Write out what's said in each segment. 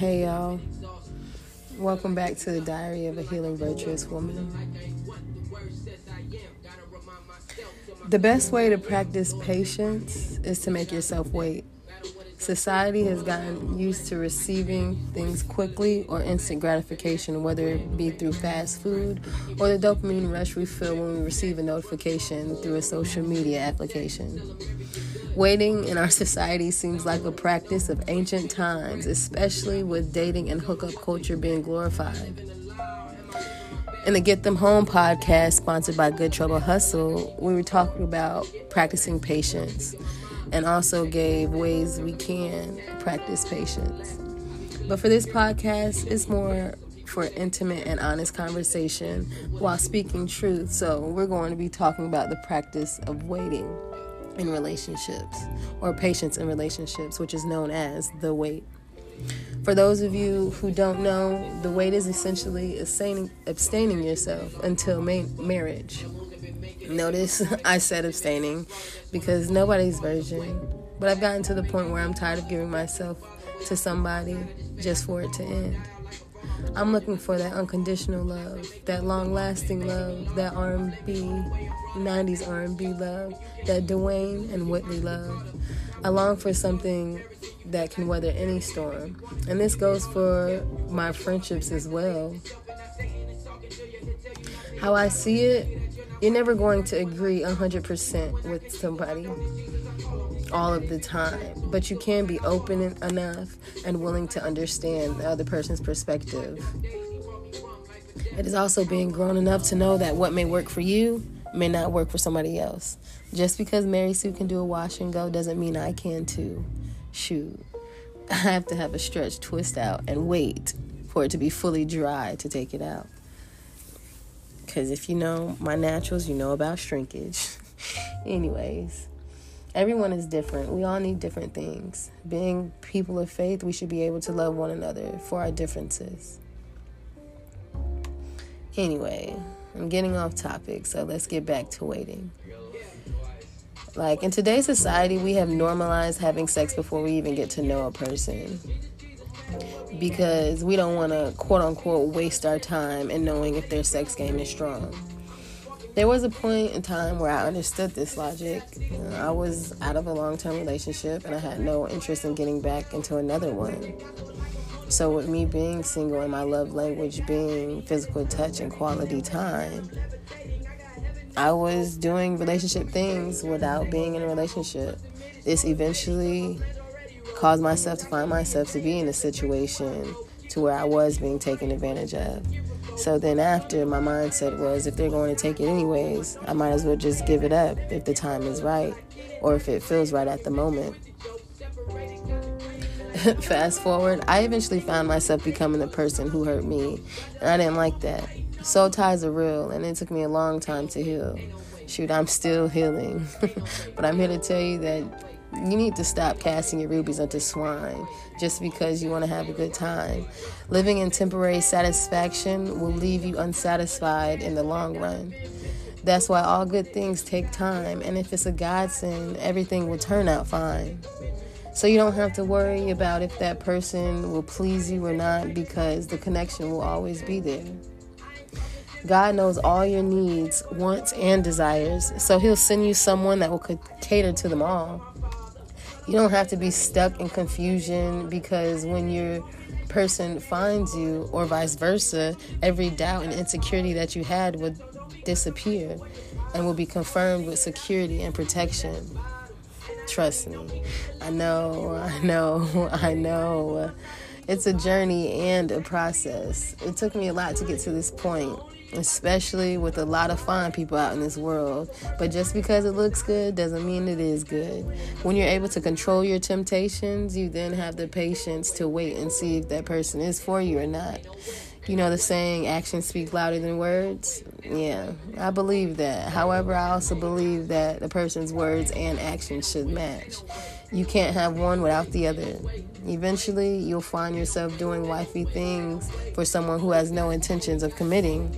Hey y'all. Welcome back to the Diary of a Healing Virtuous Woman. The best way to practice patience is to make yourself wait. Society has gotten used to receiving things quickly or instant gratification, whether it be through fast food or the dopamine rush we feel when we receive a notification through a social media application. Waiting in our society seems like a practice of ancient times, especially with dating and hookup culture being glorified. In the Get Them Home podcast, sponsored by Good Trouble Hustle, we were talking about practicing patience and also gave ways we can practice patience. But for this podcast, it's more for intimate and honest conversation while speaking truth. So, we're going to be talking about the practice of waiting in relationships or patience in relationships, which is known as the wait. For those of you who don't know, the wait is essentially abstaining, abstaining yourself until ma- marriage. Notice I said abstaining because nobody's virgin. But I've gotten to the point where I'm tired of giving myself to somebody just for it to end. I'm looking for that unconditional love, that long-lasting love, that R&B, 90s R&B love, that Dwayne and Whitley love. I long for something that can weather any storm. And this goes for my friendships as well. How I see it, you're never going to agree 100% with somebody all of the time, but you can be open enough and willing to understand the other person's perspective. It is also being grown enough to know that what may work for you may not work for somebody else. Just because Mary Sue can do a wash and go doesn't mean I can too. Shoot. I have to have a stretch twist out and wait for it to be fully dry to take it out. Because if you know my naturals, you know about shrinkage. Anyways, everyone is different. We all need different things. Being people of faith, we should be able to love one another for our differences. Anyway, I'm getting off topic, so let's get back to waiting. Like in today's society, we have normalized having sex before we even get to know a person because we don't want to quote unquote waste our time in knowing if their sex game is strong. There was a point in time where I understood this logic. I was out of a long term relationship and I had no interest in getting back into another one. So, with me being single and my love language being physical touch and quality time, I was doing relationship things without being in a relationship. This eventually caused myself to find myself to be in a situation to where I was being taken advantage of. So then after my mindset was if they're going to take it anyways, I might as well just give it up if the time is right or if it feels right at the moment. Fast forward, I eventually found myself becoming the person who hurt me, and I didn't like that. Soul ties are real, and it took me a long time to heal. Shoot, I'm still healing. but I'm here to tell you that you need to stop casting your rubies unto swine just because you want to have a good time. Living in temporary satisfaction will leave you unsatisfied in the long run. That's why all good things take time, and if it's a godsend, everything will turn out fine. So you don't have to worry about if that person will please you or not because the connection will always be there. God knows all your needs, wants, and desires, so He'll send you someone that will cater to them all. You don't have to be stuck in confusion because when your person finds you, or vice versa, every doubt and insecurity that you had would disappear and will be confirmed with security and protection. Trust me. I know, I know, I know. It's a journey and a process. It took me a lot to get to this point especially with a lot of fine people out in this world. But just because it looks good doesn't mean it is good. When you're able to control your temptations, you then have the patience to wait and see if that person is for you or not. You know the saying, actions speak louder than words? Yeah, I believe that. However, I also believe that a person's words and actions should match. You can't have one without the other. Eventually, you'll find yourself doing wifey things for someone who has no intentions of committing.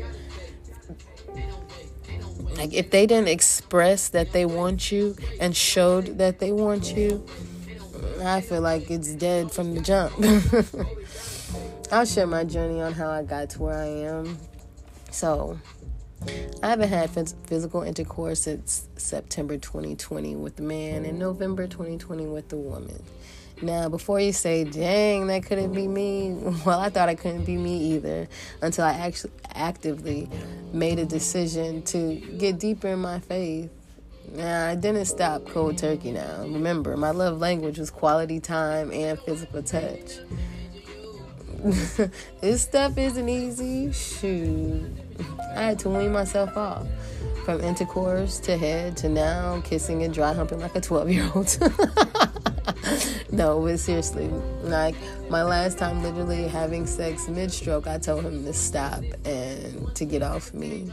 Like if they didn't express that they want you and showed that they want you, I feel like it's dead from the jump. I'll share my journey on how I got to where I am. So, I haven't had physical intercourse since September 2020 with the man and November 2020 with the woman. Now, before you say, dang, that couldn't be me, well, I thought it couldn't be me either until I actually actively made a decision to get deeper in my faith. Now, I didn't stop cold turkey now. Remember, my love language was quality time and physical touch. this stuff isn't easy. Shoot. I had to wean myself off. From intercourse to head to now kissing and dry humping like a 12 year old. no, but seriously, like my last time literally having sex mid stroke, I told him to stop and to get off me.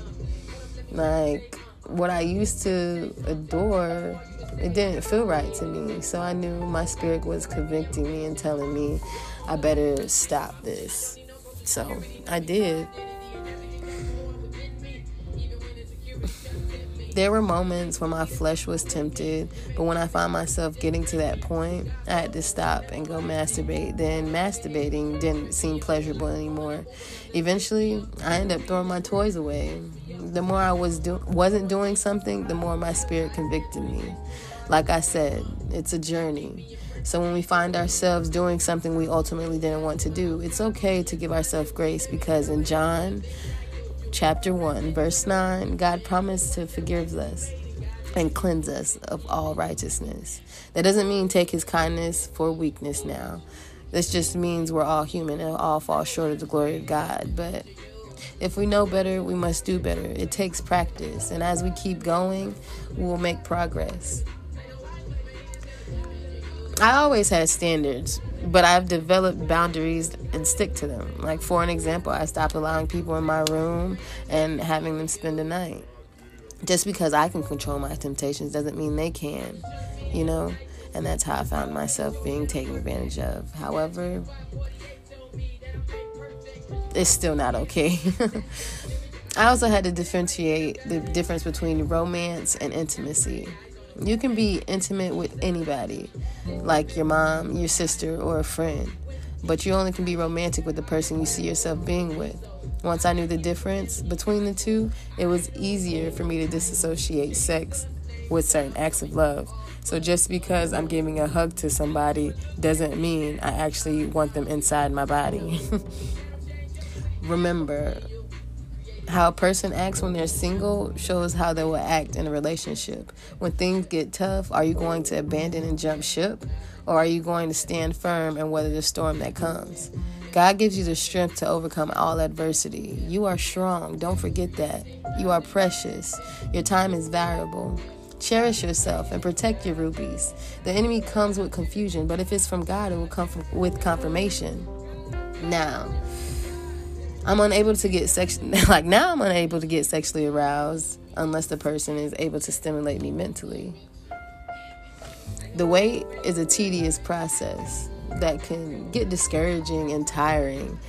Like what I used to adore, it didn't feel right to me. So I knew my spirit was convicting me and telling me I better stop this. So I did. There were moments when my flesh was tempted, but when I found myself getting to that point, I had to stop and go masturbate. Then masturbating didn't seem pleasurable anymore. Eventually, I ended up throwing my toys away. The more I was do- wasn't doing something, the more my spirit convicted me. Like I said, it's a journey. So when we find ourselves doing something we ultimately didn't want to do, it's okay to give ourselves grace because in John chapter 1, verse 9, God promised to forgive us and cleanse us of all righteousness. That doesn't mean take his kindness for weakness now. This just means we're all human and all fall short of the glory of God. But if we know better, we must do better. It takes practice. And as we keep going, we will make progress. I always had standards, but I've developed boundaries and stick to them. Like, for an example, I stopped allowing people in my room and having them spend the night. Just because I can control my temptations doesn't mean they can, you know? And that's how I found myself being taken advantage of. However, it's still not okay. I also had to differentiate the difference between romance and intimacy. You can be intimate with anybody, like your mom, your sister, or a friend, but you only can be romantic with the person you see yourself being with. Once I knew the difference between the two, it was easier for me to disassociate sex with certain acts of love. So just because I'm giving a hug to somebody doesn't mean I actually want them inside my body. Remember, how a person acts when they're single shows how they will act in a relationship. When things get tough, are you going to abandon and jump ship? Or are you going to stand firm and weather the storm that comes? God gives you the strength to overcome all adversity. You are strong. Don't forget that. You are precious. Your time is valuable. Cherish yourself and protect your rubies. The enemy comes with confusion, but if it's from God, it will come from, with confirmation. Now, I'm unable to get sex like now I'm unable to get sexually aroused unless the person is able to stimulate me mentally. The wait is a tedious process that can get discouraging and tiring.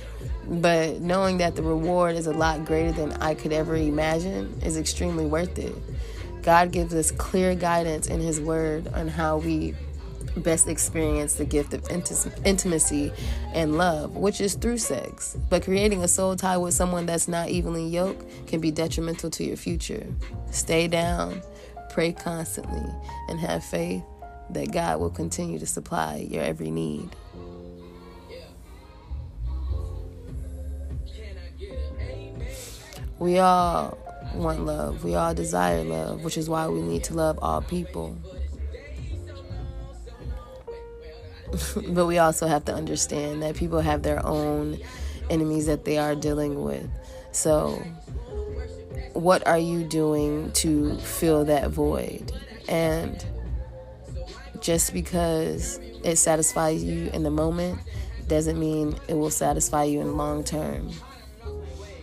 But knowing that the reward is a lot greater than I could ever imagine is extremely worth it. God gives us clear guidance in His Word on how we best experience the gift of intimacy and love, which is through sex. But creating a soul tie with someone that's not evenly yoked can be detrimental to your future. Stay down, pray constantly, and have faith that God will continue to supply your every need. We all want love. We all desire love, which is why we need to love all people. but we also have to understand that people have their own enemies that they are dealing with. So, what are you doing to fill that void? And just because it satisfies you in the moment doesn't mean it will satisfy you in the long term.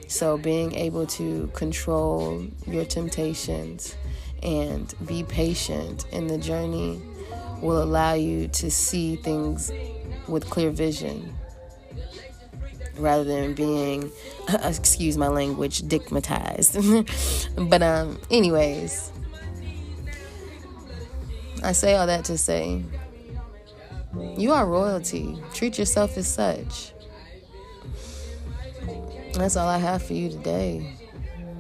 So, being able to control your temptations and be patient in the journey will allow you to see things with clear vision rather than being excuse my language digmatized but um anyways i say all that to say You are royalty. Treat yourself as such. That's all I have for you today.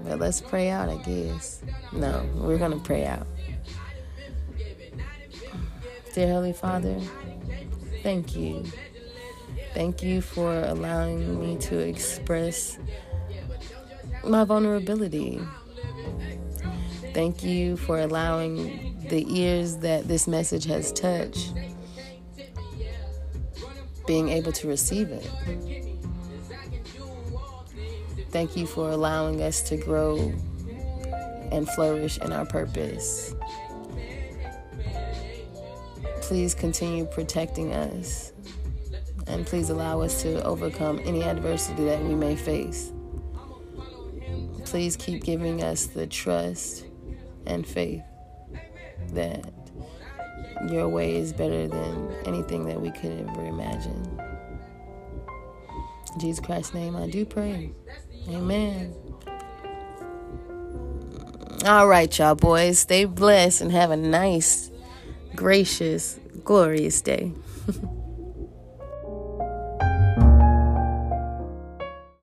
But let's pray out, I guess. No, we're to pray out. Dear Holy Father, thank you. Thank you for allowing me to express my vulnerability. Thank you for allowing the ears that this message has touched being able to receive it. Thank you for allowing us to grow and flourish in our purpose. Please continue protecting us and please allow us to overcome any adversity that we may face. Please keep giving us the trust and faith that your way is better than anything that we could ever imagine. In Jesus Christ's name, I do pray. Amen. All right, y'all boys. Stay blessed and have a nice, gracious, glorious day.